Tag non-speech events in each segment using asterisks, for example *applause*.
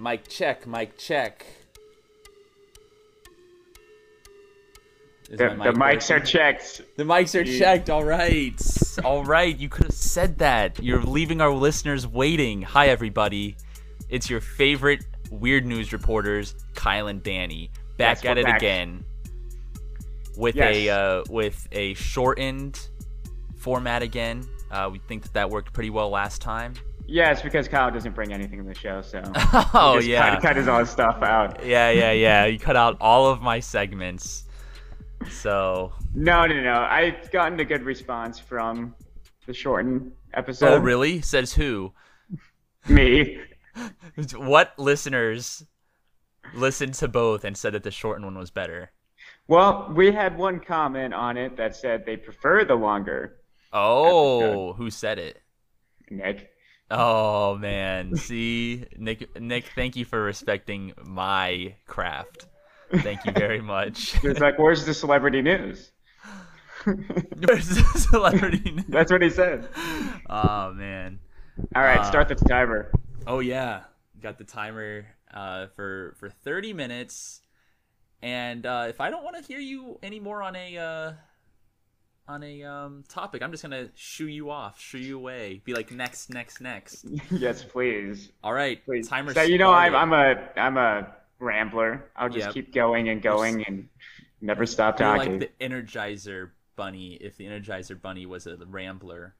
Mic check, mic check. Is The, my the mic mics are checked. The mics are Jeez. checked. All right. All right. You could have said that. You're leaving our listeners waiting. Hi, everybody. It's your favorite weird news reporters, Kyle and Danny, back Yes, at it back. again with a uh, with a shortened format again. Uh, we think that that worked pretty well last time. Yeah, it's because Kyle doesn't bring anything to the show, so *laughs* oh just yeah. cut, cut his own stuff out. yeah, yeah, yeah. You cut out all of my segments. So, No, no, no. I've gotten a good response from the shortened episode. oh really? Says who? Me. *laughs* What listeners listened to both and said that the shortened one was better? Well, we had one comment on it that said they prefer the longer. Oh, who said it? Nick. Oh man, see, Nick, Nick, thank you for respecting my craft. Thank you very much. *laughs* It's like, where's the celebrity news? *laughs* Where's the celebrity? news? *laughs* That's what he said. Oh man. All right, Uh, start the timer. Oh yeah, got the timer uh, for for 30 minutes, and uh, if I don't want to hear you anymore on a uh, on a um, topic, I'm just gonna shoo you off, shoo you away, be like next, next, next. *laughs* yes, please. All right, Please. timer. So you know, I'm. I'm a I'm a rambler. I'll just Yep. keep going and going and never stop talking. like the Energizer Bunny. If the Energizer Bunny was a rambler.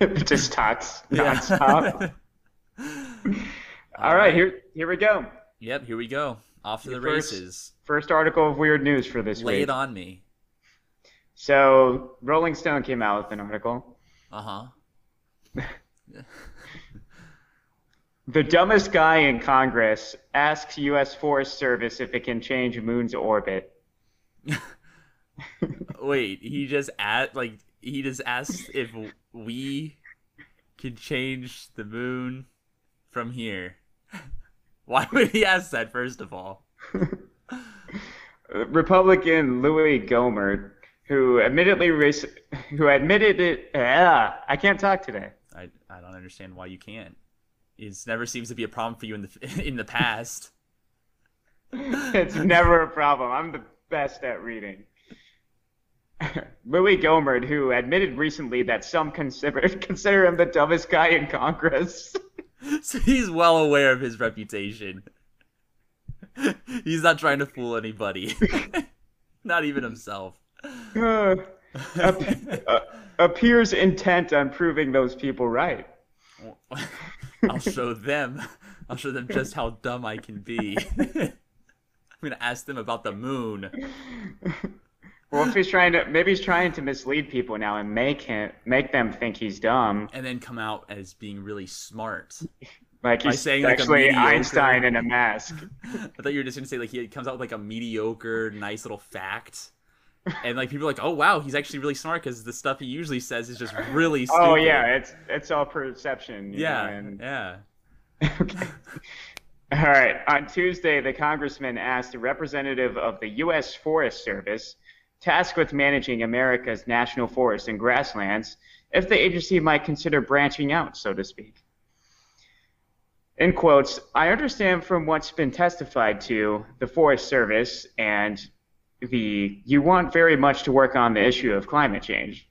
It *laughs* just talks *laughs* nonstop. All right, here here we go. Yep, here we go. Off to the first- races. First article of weird news for this Lay week. it on me. So Rolling Stone came out with an article. Uh huh. *laughs* The dumbest guy in Congress asks U.S. Forest Service if it can change Moon's orbit. *laughs* Wait, he just asked like he just asked if we could change the moon from here. *laughs* Why would he ask that first of all? Republican Louis Gohmert, who admittedly who admitted it. Ah, I can't talk today. I I don't understand why you can't. It never seems to be a problem for you in the *laughs* in the past. *laughs* it's never a problem. I'm the best at reading. *laughs* Louis Gohmert, who admitted recently that some consider consider him the dumbest guy in Congress. So he's well aware of his reputation. He's not trying to fool anybody. not even himself. Uh, ap- uh, appears intent on proving those people right. *laughs* I'll show them. I'll show them just how dumb I can be. *laughs* I'm gonna ask them about the moon. Well, if he's trying to, maybe he's trying to mislead people now and make him, make them think he's dumb, and then come out as being really smart. like he's saying, like, a actually mediocre- Einstein in a mask. *laughs* I thought you were just gonna say like he comes out with like a mediocre, nice little fact, and like people are like, oh wow, he's actually really smart because the stuff he usually says is just really stupid. *laughs* Oh yeah, it's it's all perception. you yeah, know, and- yeah. *laughs* Okay. All right. On Tuesday, the congressman asked a representative of the U.S. Forest Service, tasked with managing America's national forests and grasslands, if the agency might consider branching out, so to speak. In quotes, I understand from what's been testified to the Forest Service and the you want very much to work on the issue of climate change.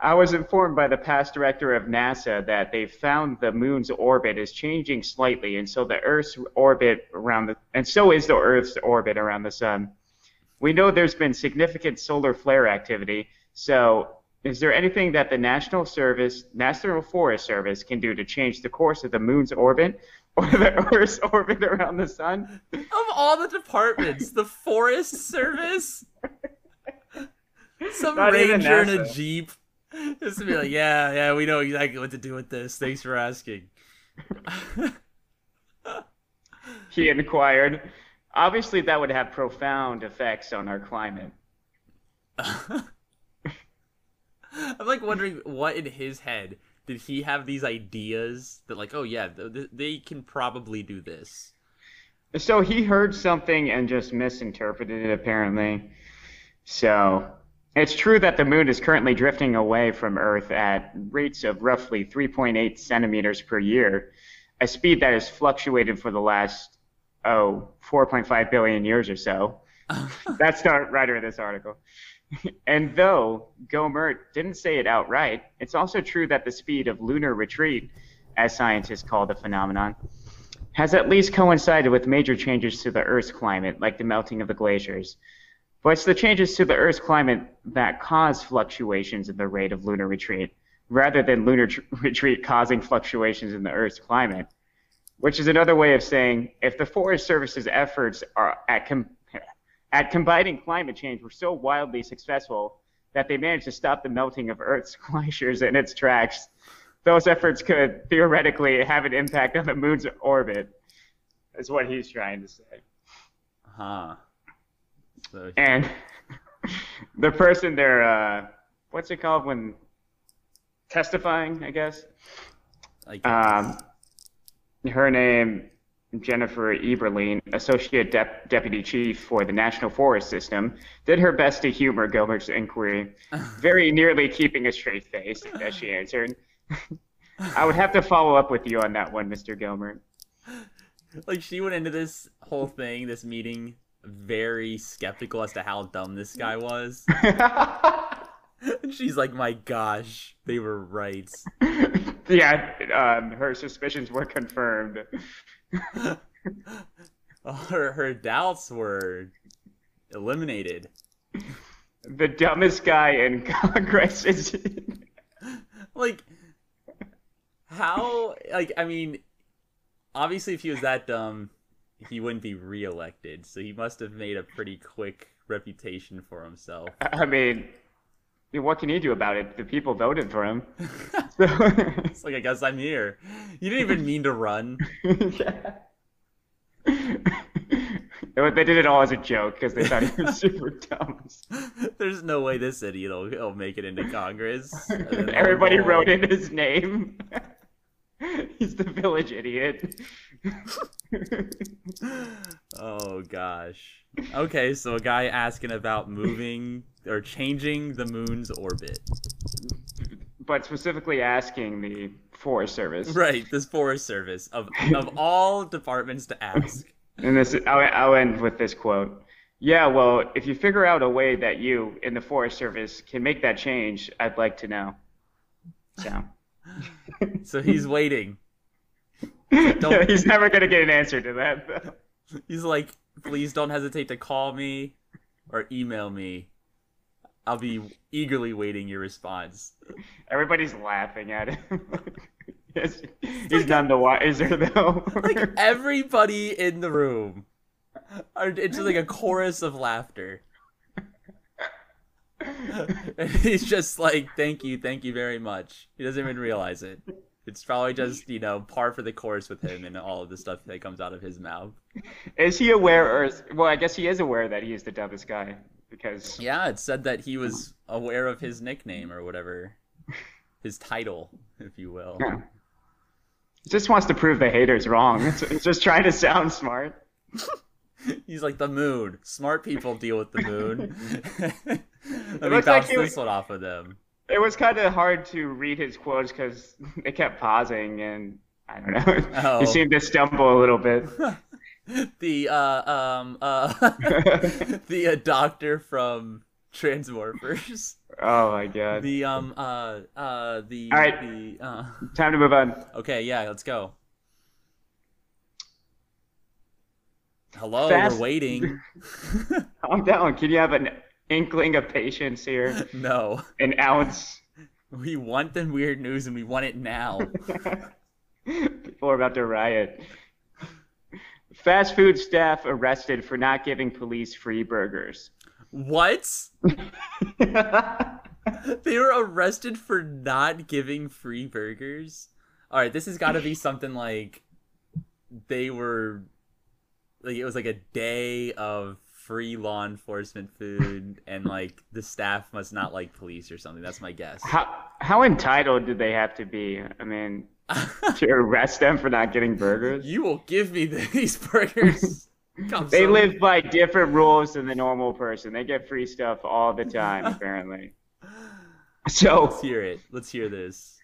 I was informed by the past director of NASA that they found the moon's orbit is changing slightly, and so the Earth's orbit around the and so is the Earth's orbit around the sun. We know there's been significant solar flare activity, so is there anything that the National Service, National Forest Service, can do to change the course of the moon's orbit *laughs* or the Earth's orbit around the sun? Of all the departments, the Forest Service, some Not ranger in a jeep, just to be like, yeah, yeah, we know exactly what to do with this. Thanks for asking. *laughs* He inquired. Obviously, that would have profound effects on our climate. *laughs* I'm like wondering what in his head did he have these ideas that like, oh yeah, th- th- they can probably do this. So he heard something and just misinterpreted it, apparently. So it's true that the moon is currently drifting away from Earth at rates of roughly 3.8 centimeters per year. a speed that has fluctuated for the last, oh, 4.5 billion years or so. *laughs* That's the writer of this article. *laughs* And though Gohmert didn't say it outright, it's also true that the speed of lunar retreat, as scientists call the phenomenon, has at least coincided with major changes to the Earth's climate, like the melting of the glaciers. But it's the changes to the Earth's climate that cause fluctuations in the rate of lunar retreat, rather than lunar tr- *laughs* retreat causing fluctuations in the Earth's climate. Which is another way of saying if the Forest Service's efforts are at, com- at combating climate change were so wildly successful that they managed to stop the melting of Earth's *laughs* glaciers in its tracks, those efforts could theoretically have an impact on the moon's orbit, is what he's trying to say. Huh. So And *laughs* the person they're, uh, what's it called when testifying, I guess? like Um, her name, Jennifer Eberlein, Associate Dep- Deputy Chief for the National Forest System, did her best to humor Gilbert's inquiry, *laughs* very nearly keeping a straight face as she answered. *laughs* I would have to follow up with you on that one, Mr. Gilbert. like she went into this whole thing, this meeting, very skeptical as to how dumb this guy was. And *laughs* she's like, "My gosh, they were right." Yeah, um, her suspicions were confirmed. *laughs* her her doubts were eliminated. The dumbest guy in *laughs* Congress is. *laughs* Like how like I mean obviously if he was that dumb he wouldn't be reelected. So he must have made a pretty quick reputation for himself. I mean, what can he do about it? The people voted for him. *laughs* So, It's like I guess I'm here. You didn't even mean to run. *laughs* yeah. They did it all as a joke because they thought he was *laughs* super dumb. There's no way this idiot will make it into Congress. And then they'll Everybody wrote in his name. *laughs* He's the village idiot. *laughs* Oh gosh. Okay, so a guy asking about moving or changing the moon's orbit. but specifically asking the Forest Service. Right, this Forest Service of of *laughs* all departments to ask. And this, I'll, I'll end with this quote. Yeah, well, if you figure out a way that you, in the Forest Service, can make that change, I'd like to know. So, So he's waiting. *laughs* He's never gonna get an answer to that. though. *laughs* He's like, please don't hesitate to call me or email me. I'll be eagerly waiting your response. Everybody's laughing at him. *laughs* Yes, he's none the wiser though. Like everybody in the room, are, it's just like a chorus of laughter. *laughs* And he's just like, thank you, thank you very much. He doesn't even realize it. It's probably just, you know, par for the course with him and all of the stuff that comes out of his mouth. is he aware, or is, well, I guess he is aware that he is the dumbest guy because Yeah, it said that he was aware of his nickname or whatever. His title, if you will. Yeah. he just wants to prove the haters wrong. It's just trying to sound smart. *laughs* He's like the moon. Smart people deal with the moon. *laughs* Let me looks like bounce he- this one off of them. It was kind of hard to read his quotes because they kept pausing and I don't know. *laughs* Oh. He seemed to stumble a little bit. *laughs* The uh um uh *laughs* the uh, doctor from Transmorphers. oh my god. The um uh uh the All right. the uh Time to move on. okay yeah let's go. Hello, Fast- we're waiting. Calm down. Can you have an inkling of patience here? *laughs* no, An ounce. we want the weird news and we want it now. *laughs* People are about to riot. Fast food staff arrested for not giving police free burgers. What? *laughs* They were arrested for not giving free burgers. All right, this has got to be something like they were like it was like a day of free law enforcement food and like the staff must not like police or something. That's my guess. how how entitled do they have to be? I mean, *laughs* to arrest them for not getting burgers? you will give me these burgers. *laughs* Come They live by different rules than the normal person. They get free stuff all the time, apparently. *laughs* So Let's hear it. Let's hear this.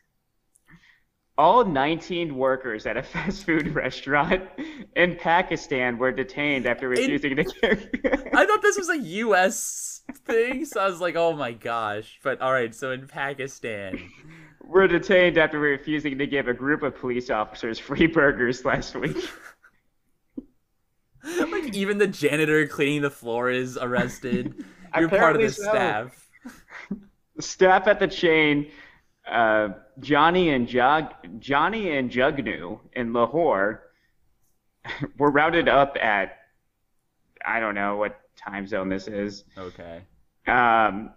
All 19 workers at a *laughs* fast food restaurant in Pakistan were detained after refusing to give. *laughs* I thought this was a U.S. thing, so I was like, oh my gosh. But all right, so in Pakistan, were detained after refusing to give a group of police officers free burgers last week. *laughs* like even the janitor cleaning the floor is arrested. You're part of the so. staff. Staff at the chain, uh, Johnny and Jog, Johnny and Jugnu in Lahore, *laughs* were rounded up at, I don't know what time zone this is, Okay. um,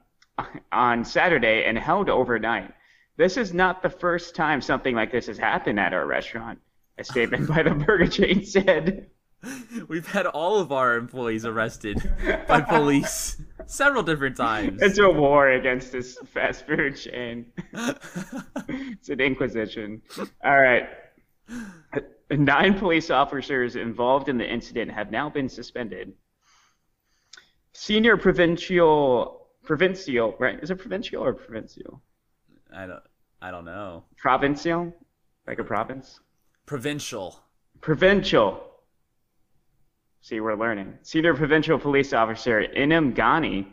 on Saturday and held overnight. This is not the first time something like this has happened at our restaurant. A statement by the burger chain said. *laughs* We've had all of our employees arrested by police several different times. It's a war against this fast food chain. *laughs* it's an inquisition. All right. Nine police officers involved in the incident have now been suspended. Senior provincial, provincial, right? Is it provincial or provincial? I don't. I don't know. Provincial, like a province. Provincial. Provincial. See, we're learning. Senior provincial police officer Inam Ghani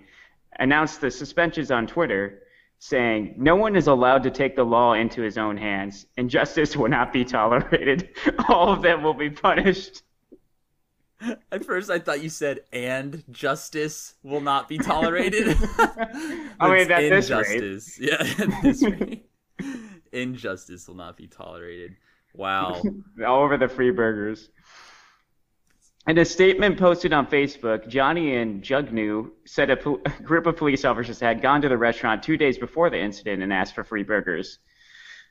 announced the suspensions on Twitter, saying, No one is allowed to take the law into his own hands. Injustice will not be tolerated. *laughs* All of them will be punished. At first, I thought you said, "and justice will not be tolerated." *laughs* I mean, at this rate. injustice. Yeah, *laughs* at this rate. Injustice will not be tolerated. Wow. all over the free burgers. In a statement posted on Facebook, Johnny and Jugnu said a, a *laughs* group of police officers had gone to the restaurant two days before the incident and asked for free burgers.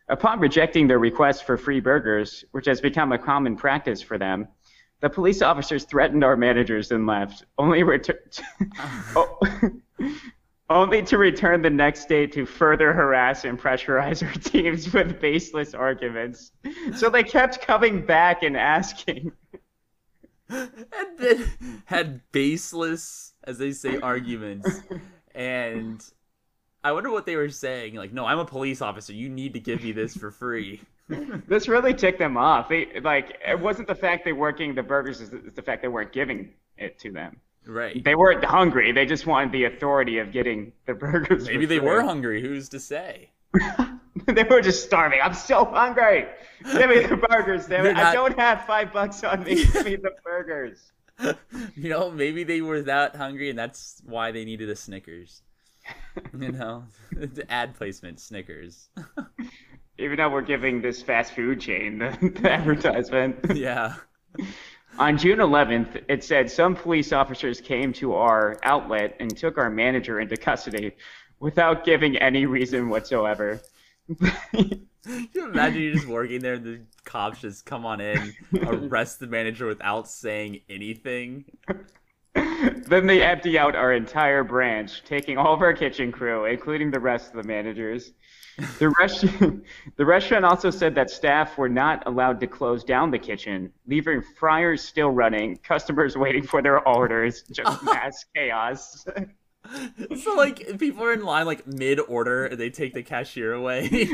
Upon rejecting their request for free burgers, which has become a common practice for them, the police officers threatened our managers and left, only, *laughs* oh, *laughs* only to return the next day to further harass and pressurize our teams with baseless arguments. So they kept coming back and asking. *laughs* and then had baseless, as they say, arguments. And I wonder what they were saying. Like, no, I'm a police officer. You need to give me this for free. *laughs* This really ticked them off. They like it wasn't the fact they weren't getting the burgers; it's the- fact they weren't giving it to them. Right. They weren't hungry. They just wanted the authority of getting the burgers. Maybe they free. were hungry. Who's to say? *laughs* *laughs* they were just starving. I'm so hungry. Give me the burgers, damn it. I don't have five bucks on me. Give me the burgers. *laughs* you know, maybe they were that hungry, and that's why they needed a Snickers. You *laughs* know, the ad placement Snickers. Even though we're giving this fast food chain the, the advertisement. yeah. On June 11th, it said some police officers came to our outlet and took our manager into custody without giving any reason whatsoever. Can *laughs* you imagine you're just working there and the cops just come on in, arrest the manager without saying anything? then they empty out our entire branch, taking all of our kitchen crew, including the rest of the managers. The, rest- *laughs* the restaurant also said that staff were not allowed to close down the kitchen, leaving fryers still running, customers waiting for their orders, just *laughs* mass chaos. *laughs* So like people are in line like mid order and they take the cashier away. *laughs*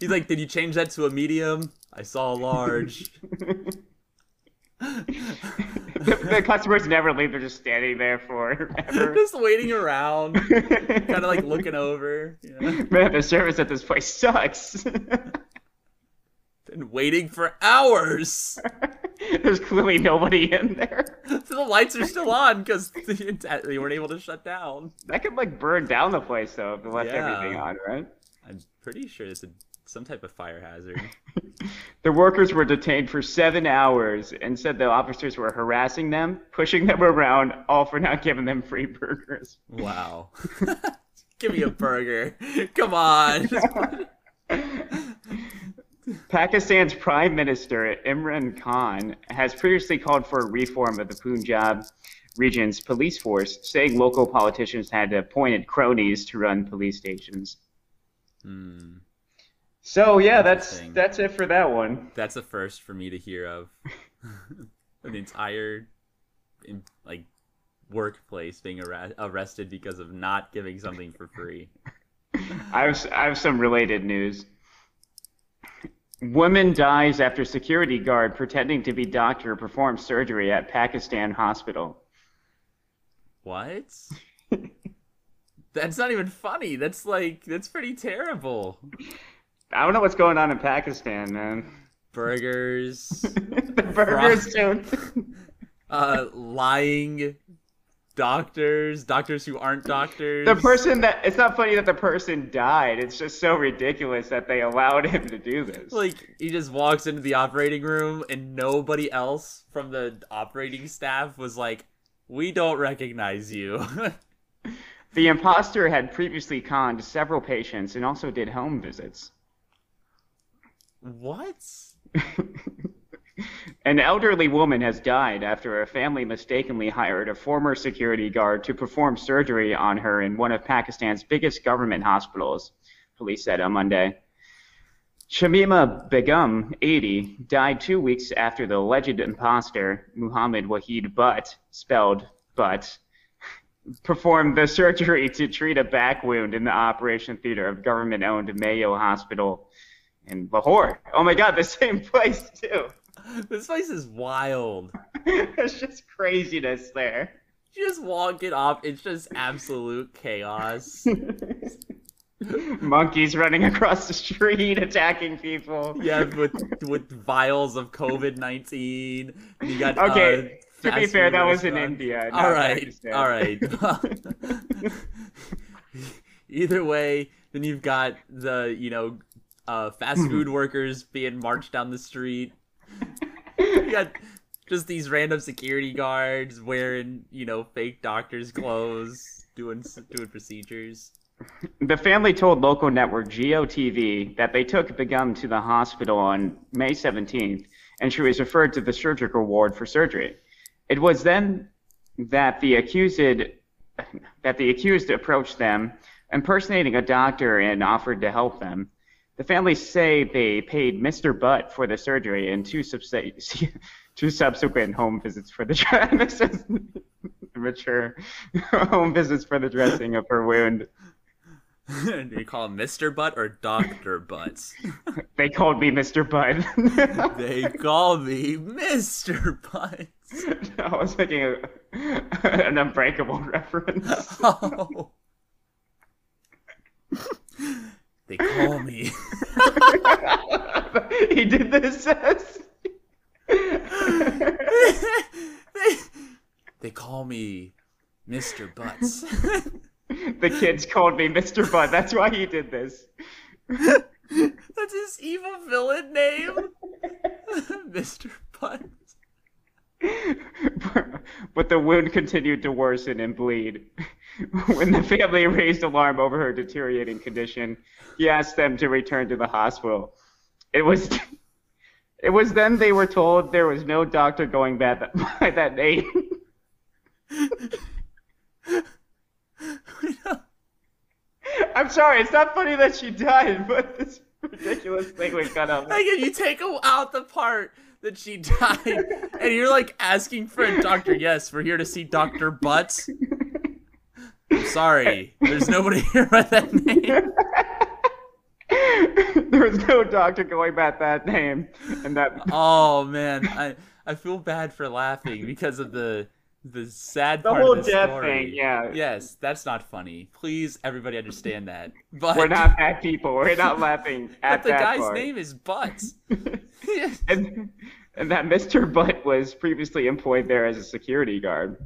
He's like, "Did you change that to a medium? I saw a large." the, the customers never leave; they're just standing there for *laughs* just waiting around, kind of like looking over, know, Man, the service at this place sucks. And waiting for hours. *laughs* There's clearly nobody in there. So the lights are still on because they weren't able to shut down. That could like burn down the place though if they left Yeah. everything on, right? I'm pretty sure it's a, some type of fire hazard. *laughs* The workers were detained for seven hours and said the officers were harassing them, pushing them around, all for not giving them free burgers. Wow. *laughs* Give me a burger. Come on. Pakistan's Prime Minister Imran Khan has previously called for a reform of the Punjab region's police force, saying local politicians had appointed cronies to run police stations. Hmm. So yeah, that's that's it for that one. That's a first for me to hear of. *laughs* An entire, like, workplace being arre- arrested because of not giving something for free. *laughs* I have I have some related news. Woman dies after security guard pretending to be doctor performs surgery at Pakistan hospital. What? *laughs* that's not even funny. That's like that's pretty terrible. I don't know what's going on in Pakistan, man. Burgers. *laughs* the burgers too. *laughs* uh, lying doctors, doctors who aren't doctors. The person that it's not funny that the person died. It's just so ridiculous that they allowed him to do this. Like he just walks into the operating room and nobody else from the operating staff was like, "We don't recognize you." *laughs* the imposter had previously conned several patients and also did home visits. What? *laughs* An elderly woman has died after a family mistakenly hired a former security guard to perform surgery on her in one of Pakistan's biggest government hospitals, police said on Monday. Shamima Begum, 80, died two weeks after the alleged imposter, Muhammad Wahid Butt, spelled Butt, performed the surgery to treat a back wound in the operation theater of government owned Mayo Hospital in Lahore. Oh my god, the same *laughs* place, too. *laughs* this place is wild. *laughs* There's just craziness there. You just walk it off. It's just absolute chaos. *laughs* Monkeys running across the street attacking people. Yeah, with with vials of COVID nineteen. You got okay. Uh, to be fair, that was in India. All right, all right. Either way, then you've got the you know uh, fast food workers being marched down the street got just these random security guards wearing, you know, fake doctor's clothes, doing doing procedures. The family told local network Geo TV that they took Begum to the hospital on May 17th, and she was referred to the surgical ward for surgery. It was then that the accused that the accused approached them, impersonating a doctor, and offered to help them. The family say they paid Mr. Butt for the surgery and two, *laughs* two subsequent home visits for the *laughs* mature *laughs* home visits for the dressing of her wound. Do you call him Mr. Butt or Dr. Butts? they called me Mr. Butt. they call me Mr. Butts. I was making a, an unbreakable reference. Oh. They call me. *laughs* he did this. they, *laughs* they call me Mr. Butts. *laughs* the kids called me Mr. Butt. That's why he did this. That's his evil villain name. Mr. Butts. *laughs* but the wound continued to worsen and bleed. *laughs* when the family raised alarm over her deteriorating condition, he asked them to return to the hospital. It was *laughs* it was then they were told there was no doctor going by that, by that name. I'm sorry, it's not funny that she died, but this ridiculous thing we cut up. Like if you take out the part that she *laughs* died, and you're like asking for a doctor. Yes, we're here to see Doctor Butts. I'm sorry, there's nobody here by that name. *laughs* there was no doctor going by that name, and that. Oh man, I I feel bad for laughing because of the the sad the part whole of the death story. thing. Yeah. Yes, that's not funny. Please, everybody understand that. *laughs* But we're not bad people. We're not *laughs* laughing at but the that guy's part. name is Butts. *laughs* and, and that Mr. Butt was previously employed there as a security guard.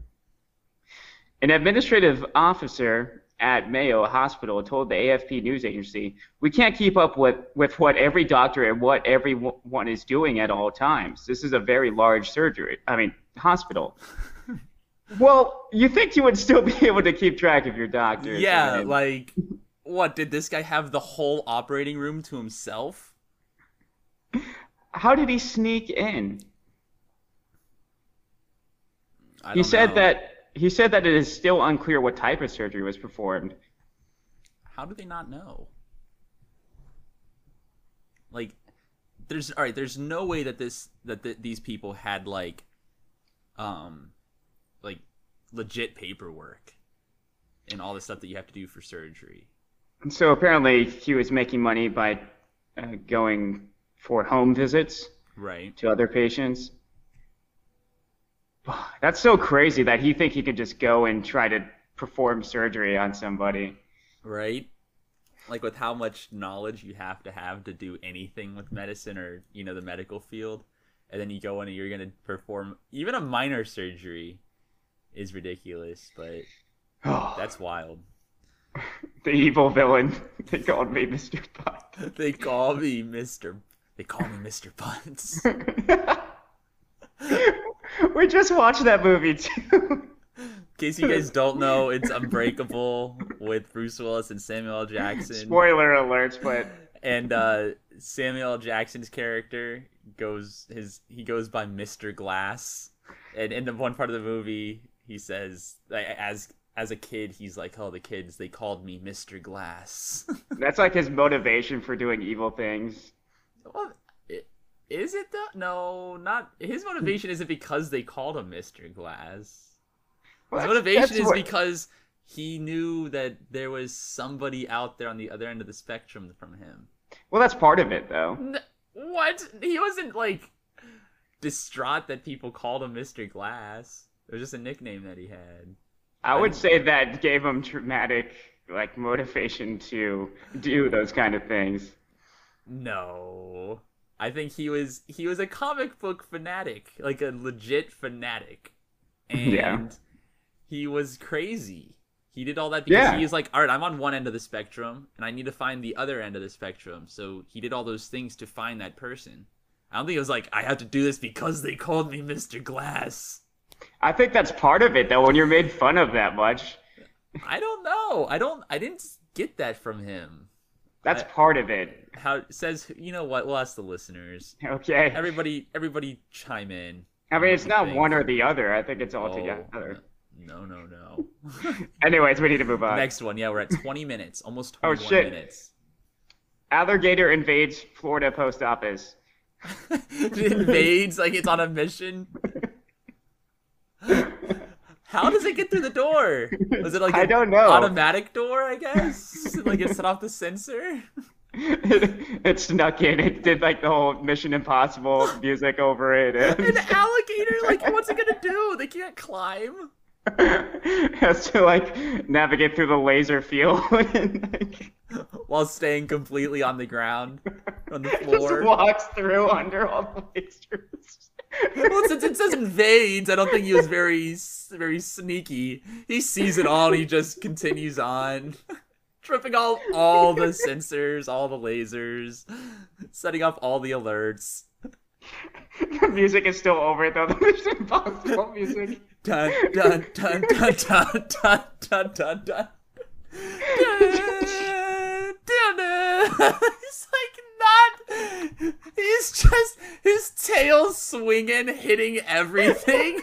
An administrative officer at Mayo Hospital told the AFP news agency, "We can't keep up with, with what every doctor and what everyone is doing at all times. This is a very large surgery. I mean, hospital." Well, you think you would still be *laughs* able to keep track of your doctor? Yeah, right? like what did this guy have the whole operating room to himself? How did he sneak in? He said know. that he said that it is still unclear what type of surgery was performed. How do they not know? Like, there's all right. There's no way that this that th- these people had like, um, legit paperwork and all the stuff that you have to do for surgery. So apparently he was making money by uh, going for home visits Right. to other patients. That's so crazy that he think he could just go and try to perform surgery on somebody. Right. Like with how much knowledge you have to have to do anything with medicine or you know the medical field, and then you go in and you're gonna perform even a minor surgery, is ridiculous. But *sighs* that's wild. the evil villain. *laughs* They called me Mr. Buck. *laughs* they call me Mister. They call me Mister Buns. *laughs* we just watched that movie too. In case you guys don't know, it's Unbreakable with Bruce Willis and Samuel L. Jackson. Spoiler alerts, but And uh, Samuel L. Jackson's character goes his he goes by Mr. Glass. And in the one part of the movie, he says as as a kid, he's like, "Oh, the kids they called me Mr. Glass." *laughs* that's like his motivation for doing evil things. well, is it though? No, not his motivation isn't because they called him Mr. Glass. Well, His motivation is what- because he knew that there was somebody out there on the other end of the spectrum from him. Well, that's part of it, though. N- what? He wasn't like distraught that people called him Mr. Glass. It was just a nickname that he had. I would say that gave him dramatic, like, motivation to do those kind of things. No. I think he was he was a comic book fanatic, like a legit fanatic. And Yeah. he was crazy. He did all that because Yeah. he was like, all right, I'm on one end of the spectrum, and I need to find the other end of the spectrum. So he did all those things to find that person. I don't think it was like, I have to do this because they called me Mr. Glass. I think that's part of it, though, when you're made fun of that much. I don't know. I don't. I didn't get that from him. That's I- part of it. How says? You know what? We'll ask the listeners. Okay. Everybody, everybody, chime in. I mean, it's What do you not think? one or the other. I think it's all Oh, together. No, no, no. *laughs* Anyways, we need to move on. Next one. Yeah, we're at 20 minutes, almost Oh, shit. minutes. Alligator invades Florida post office. *laughs* it invades like it's on a mission. *laughs* *laughs* How does it get through the door? Was it like I an don't know. automatic door? I guess like it set off the sensor. it, *laughs* it snuck in. It did like the whole Mission Impossible music over it. *laughs* An alligator, like what's it gonna do? They can't climb. has to like navigate through the laser field and like, while staying completely on the ground on the floor. just walks through under all the lasers. Well, since it says invades, I don't think he was very very sneaky. He sees it all and he just continues on, *laughs* tripping all all the sensors, all the lasers, setting off all the alerts. the music is still over though. *laughs* The Mission Impossible music. Dun dun dun dun dun dun dun dun dun. *laughs* Dun, dun, dun. He's like. He's just his tail swinging, hitting everything,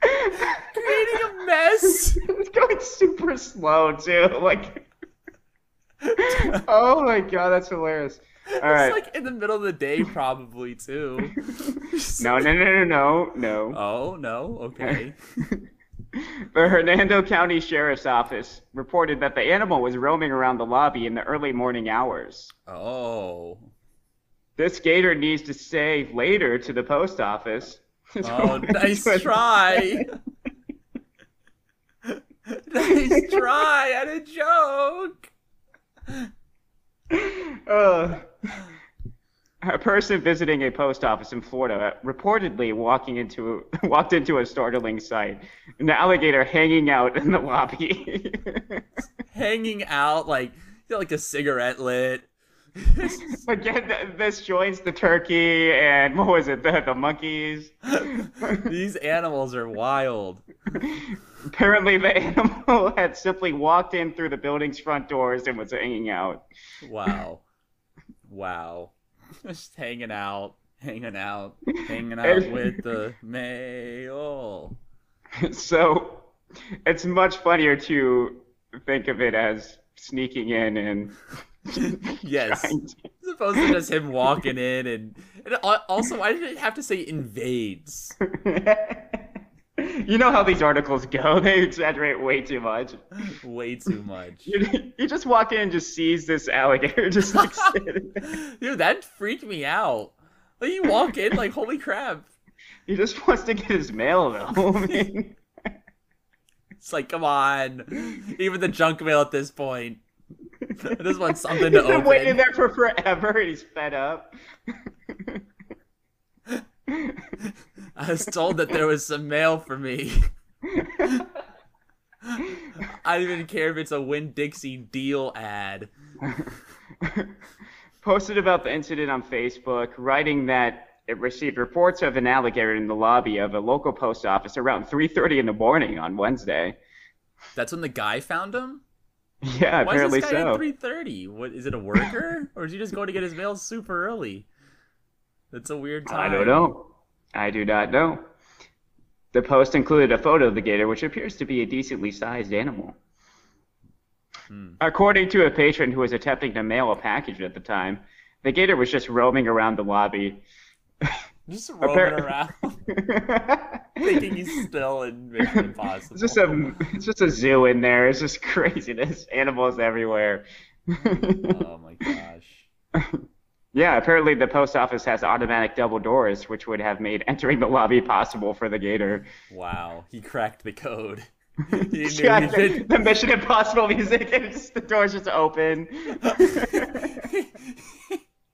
creating a mess. it's going super slow too. Like, oh my god, that's hilarious. All right. It's like in the middle of the day, probably too. *laughs* No, no, no, no, no, no. Oh no. Okay. *laughs* The Hernando County Sheriff's Office reported that the animal was roaming around the lobby in the early morning hours. Oh. This gator needs to say later to the post office. Oh, *laughs* *laughs* nice try. nice try at a joke. Uh, a person visiting a post office in Florida reportedly walking into *laughs* walked into a startling sight: an alligator hanging out in the lobby. Hanging out like like a cigarette lit. Again, this joins the turkey and what was it? The, the monkeys. *laughs* These animals are wild. Apparently, the animal *laughs* had simply walked in through the building's front doors and was hanging out. Wow. Wow. Just hanging out, hanging out, hanging out with the male. *laughs* So, it's much funnier to think of it as sneaking in and. *laughs* Yes. to- As opposed to just him walking in and, and also why did it have to say invades? *laughs* you know how these articles go. *laughs* They exaggerate way too much. Way too much. You, you just walk in and just sees this alligator just like sitting there. Dude, that freaked me out. Like you walk in, like holy crap. He just wants to get his mail though. I mean, It's like, come on. Even the junk mail at this point. I just want something to he's been waiting there for forever and he's fed up. *laughs* I was told that there was some mail for me. *laughs* I don't even care if it's a Winn-Dixie deal ad. *laughs* Posted about the incident on Facebook, writing that it received reports of an alligator in the lobby of a local post office around 3:30 in the morning on Wednesday. That's when the guy found him? *laughs* Yeah, Why apparently is this guy so. at 3:30? What is it a worker or is he just going to get his mail super early? That's a weird time. I don't know. I do not know. The post included a photo of the gator, which appears to be a decently sized animal. Hmm. According to a patron who was attempting to mail a package at the time, the gator was just roaming around the lobby. *laughs* Just roaming Appar- around, *laughs* *laughs* thinking he's still in Mission Impossible. It's just a it's just a zoo in there. It's just *laughs* craziness. Animals everywhere. Oh my gosh. yeah, apparently the post office has automatic double doors, which would have made entering the lobby possible for the gator. Wow, he cracked the code. He knew Yeah, the, the Mission Impossible music, and it's, the doors just open.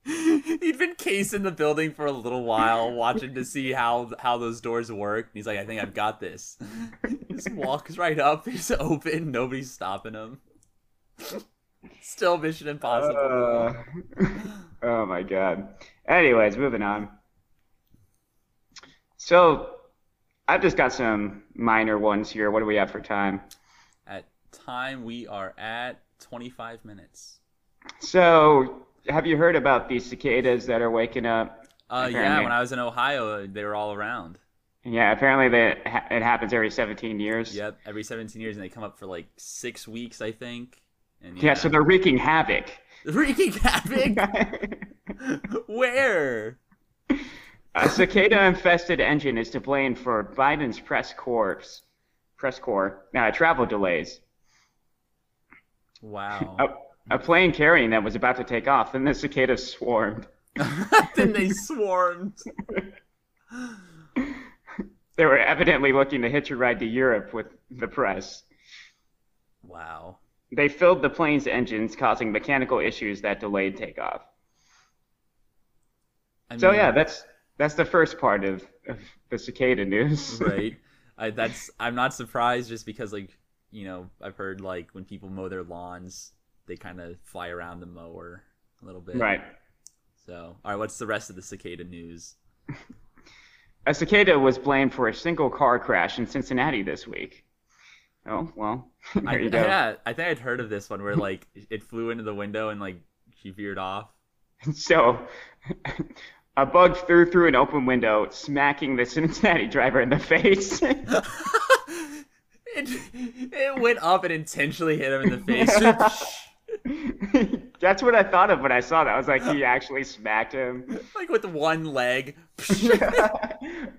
*laughs* he'd been casing the building for a little while, watching to see how how those doors work. He's like, I think I've got this. *laughs* He Just walks right up. He's open. Nobody's stopping him. *laughs* Still Mission Impossible. Uh, oh my god. Anyways, moving on. So, I've just got some minor ones here. What do we have for time? At time, we are at 25 minutes. So, have you heard about these cicadas that are waking up? Uh, yeah, when I was in Ohio, they were all around. Yeah, apparently ha- it happens every 17 years. Yep, every 17 years, and they come up for like six weeks, I think. And Yeah, so they're wreaking havoc. *laughs* wreaking havoc. *laughs* Where? A cicada-infested engine is to blame for Biden's press corps, press corps uh, travel delays. Wow. A, plane carrying them was about to take off, and the cicadas swarmed. *laughs* then they swarmed. They were evidently looking to hitch a ride to Europe with the press. Wow. They filled the plane's engines, causing mechanical issues that delayed takeoff. I So yeah, that's that's the first part of, of the cicada news. right. *laughs* I, that's I'm not surprised just because like you know I've heard like when people mow their lawns they kind of fly around the mower a little bit. right. So all right, what's the rest of the cicada news? *laughs* A cicada was blamed for a single car crash in Cincinnati this week. Oh well, *laughs* I, you go. Yeah, I think I'd heard of this one where like *laughs* it flew into the window and like she veered off. So, a bug flew through an open window, smacking the Cincinnati driver in the face. it it went up and intentionally hit him in the face. *laughs* That's what I thought of when I saw that. I was like, he actually smacked him. *laughs* like with one leg. *laughs*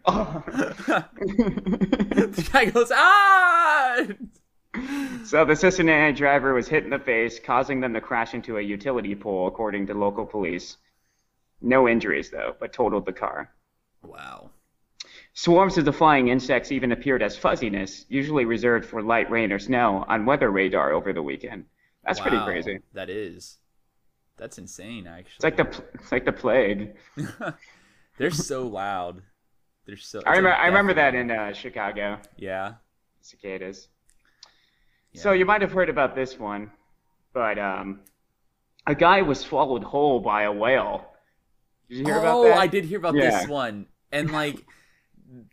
Oh. the guy goes ah. So the Cincinnati driver was hit in the face, causing them to crash into a utility pole, according to local police. No injuries, though, but totaled the car. Wow. Swarms of the flying insects even appeared as fuzziness, usually reserved for light rain or snow, on weather radar over the weekend. That's pretty crazy. That is. That's insane, actually. It's like the it's like the plague. *laughs* *laughs* They're so loud. They're so. I remember like I remember that in uh, Chicago, Yeah. cicadas. Yeah. So you might have heard about this one, but um, a guy was swallowed whole by a whale. Did you hear oh, about that? Oh, I did hear about Yeah. this one, and *laughs* like,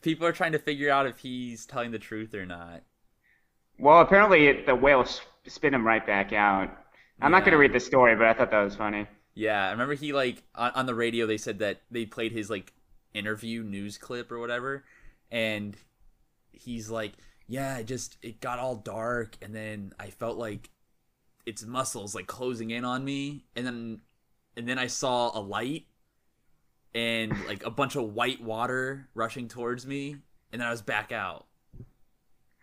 people are trying to figure out if he's telling the truth or not. Well, apparently it, the whale spit him right back out. I'm not going to read the story, but I thought that was funny. Yeah, I remember he like on, on the radio they said that they played his like interview news clip or whatever, and he's like, "Yeah, it just it got all dark, and then I felt like its muscles like closing in on me, and then and then I saw a light and like a bunch of white water rushing towards me, and then I was back out."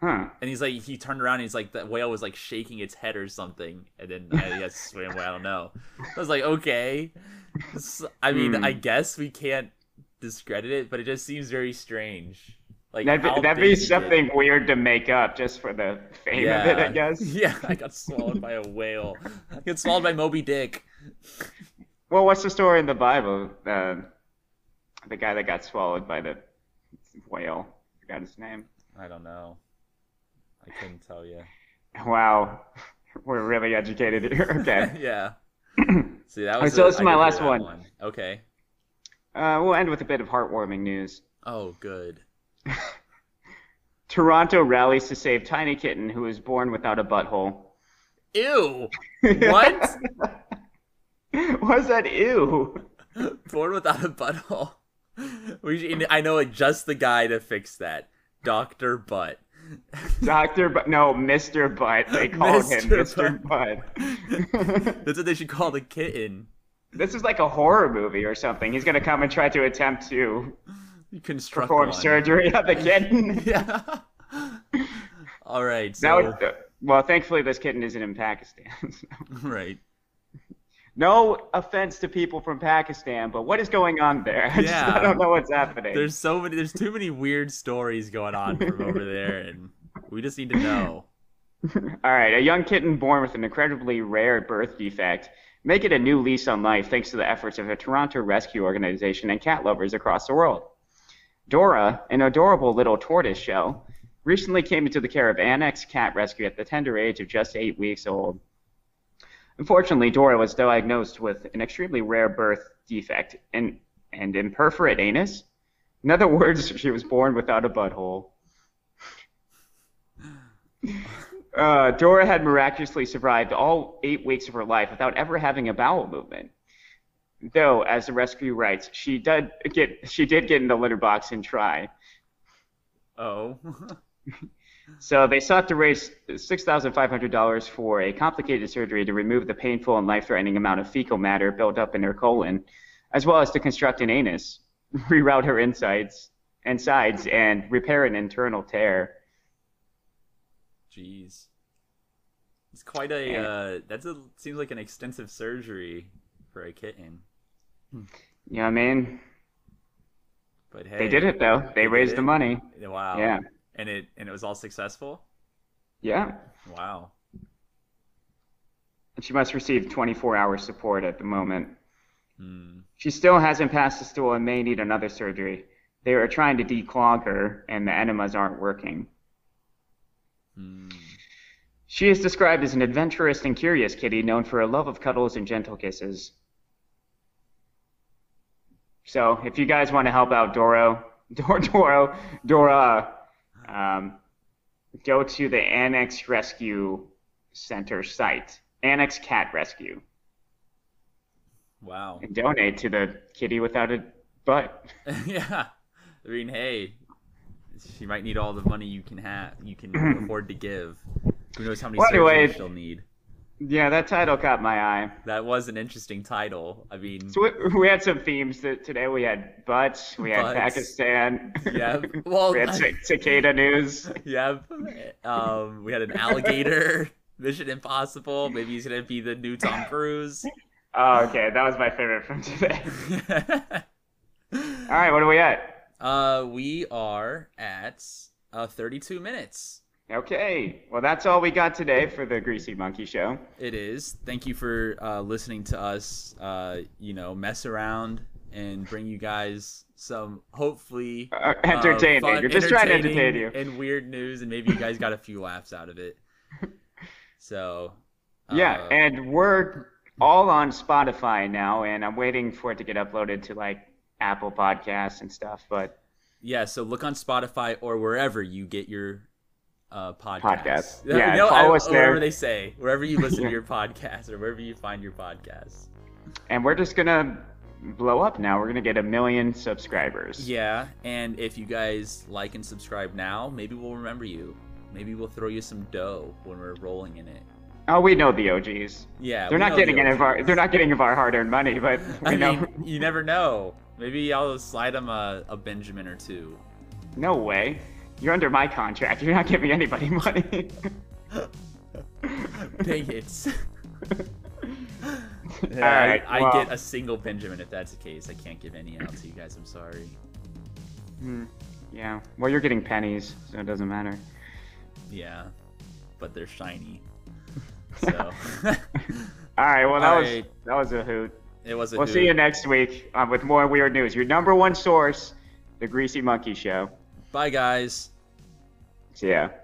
Huh. And he's like, he turned around and he's like, the whale was like shaking its head or something, and then I guess *laughs* swam away. I don't know. I was like, okay. I mean, Hmm. I guess we can't discredit it, but it just seems very strange. Like That'd be, that'd be something weird to make up just for the fame of it, I guess. *laughs* Yeah, I got swallowed by a whale. I got swallowed by Moby Dick. Well, what's the story in the Bible? Uh, the guy that got swallowed by the whale. Forgot his name. I don't know. I couldn't tell you. Wow. *laughs* We're really educated here. *laughs* Okay. *laughs* yeah. *clears throat* See, that was. so a- this is my last that one. Okay. Uh, we'll end with a bit of heartwarming news. Oh, good. Toronto rallies to save tiny kitten who was born without a butthole. Ew. What? What's that? Ew. Born without a butthole. We I know just the guy to fix that. Doctor Butt. Doctor, but no, Mister Butt. They called him Mr. Mister Butt. *laughs* That's what they should call the kitten. this is like a horror movie or something. He's gonna come and try to attempt to Construct perform one. surgery on the kitten. *laughs* Yeah. All right. So would, well, thankfully this kitten isn't in Pakistan. *laughs* right. No offense to people from Pakistan, but what is going on there? *laughs* I, just, Yeah. I don't know what's happening. There's so many. There's too many weird stories going on from over there, and we just need to know. *laughs* All right, a young kitten born with an incredibly rare birth defect make it a new lease on life thanks to the efforts of a Toronto rescue organization and cat lovers across the world. Dora, an adorable little tortoise shell, recently came into the care of Annex Cat Rescue at the tender age of just eight weeks old. Unfortunately, Dora was diagnosed with an extremely rare birth defect and, and imperforate anus. In other words, she was born without a butthole. Uh, Dora had miraculously survived all eight weeks of her life without ever having a bowel movement. Though, as the rescue writes, she did get she did get in the litter box and try. Oh. *laughs* So they sought to raise six thousand five hundred dollars for a complicated surgery to remove the painful and life-threatening amount of fecal matter built up in her colon, as well as to construct an anus, *laughs* reroute her insides and sides, and repair an internal tear. Jeez. It's quite a. Uh, that's a seems like an extensive surgery for a kitten. You know what I mean? But hey, They did it though. They They raised the money. Wow. Yeah. And it and it was all successful. Yeah. Wow. And she must receive 24 hour support at the moment. Hmm. She still hasn't passed the stool and may need another surgery. They are trying to declog her, and the enemas aren't working. Hmm. She is described as an adventurous and curious kitty known for a love of cuddles and gentle kisses. So, if you guys want to help out Doro, Dor- *laughs* Doro, Dora, um, go to the Annex Rescue Center site, Annex Cat Rescue, Wow. and donate to the kitty without a butt. *laughs* *laughs* yeah. I mean, hey, she might need all the money you can have, you can *clears throat* afford to give. Who knows how many Well, surgeries anyway- she'll need? Yeah, that title caught my eye. That was an interesting title. I mean, So we, we had some themes that today. We had butts, we had Butts. Pakistan. Yeah, *laughs* well, we had ci- cicada news. *laughs* Yep. Um, we had an alligator. *laughs* Mission Impossible. Maybe he's gonna be the new Tom Cruise. Oh, okay, that was my favorite from today. All right, what are we at? uh, we are at uh 32 minutes. Okay, well that's all we got today for the Greasy Monkey Show. It is. Thank you for uh, listening to us. Uh, you know, mess around and bring you guys some hopefully Uh, entertaining. uh, fun- You're just trying to entertain you. and weird news, and maybe you guys got a few laughs out of it. *laughs* So, Yeah, uh, and we're all on Spotify now, and I'm waiting for it to get uploaded to like Apple Podcasts and stuff. But yeah. So look on Spotify or wherever you get your uh. Podcasts. *laughs* You Yeah, know, follow I- us Wherever they say, wherever you listen Yeah. to *laughs* your podcast or wherever you find your podcast. and we're just gonna blow up now. We're gonna get a million subscribers. Yeah, and if you guys like and subscribe now, maybe we'll remember you. Maybe we'll throw you some dough when we're rolling in it. Oh, we know the OGs. Yeah, They're not getting the any of our. They're not getting of our hard-earned money, but *laughs* we I know. mean, you never know. Maybe I'll slide them a, a Benjamin or two. No way. You're under my contract. You're not giving anybody *laughs* money. Dang it. *laughs* All right, I, I well- get a single Benjamin if that's the case. I can't give any out to you guys. I'm sorry. Hmm, yeah. Well, you're getting pennies, so it doesn't matter. Yeah, but they're shiny. *laughs* So All right. Well, that All was right. that was a hoot. it was a hoot. We'll hoot. see you next week uh, with more weird news. Your number one source, the Greasy Monkey Show. Bye, guys. Ya.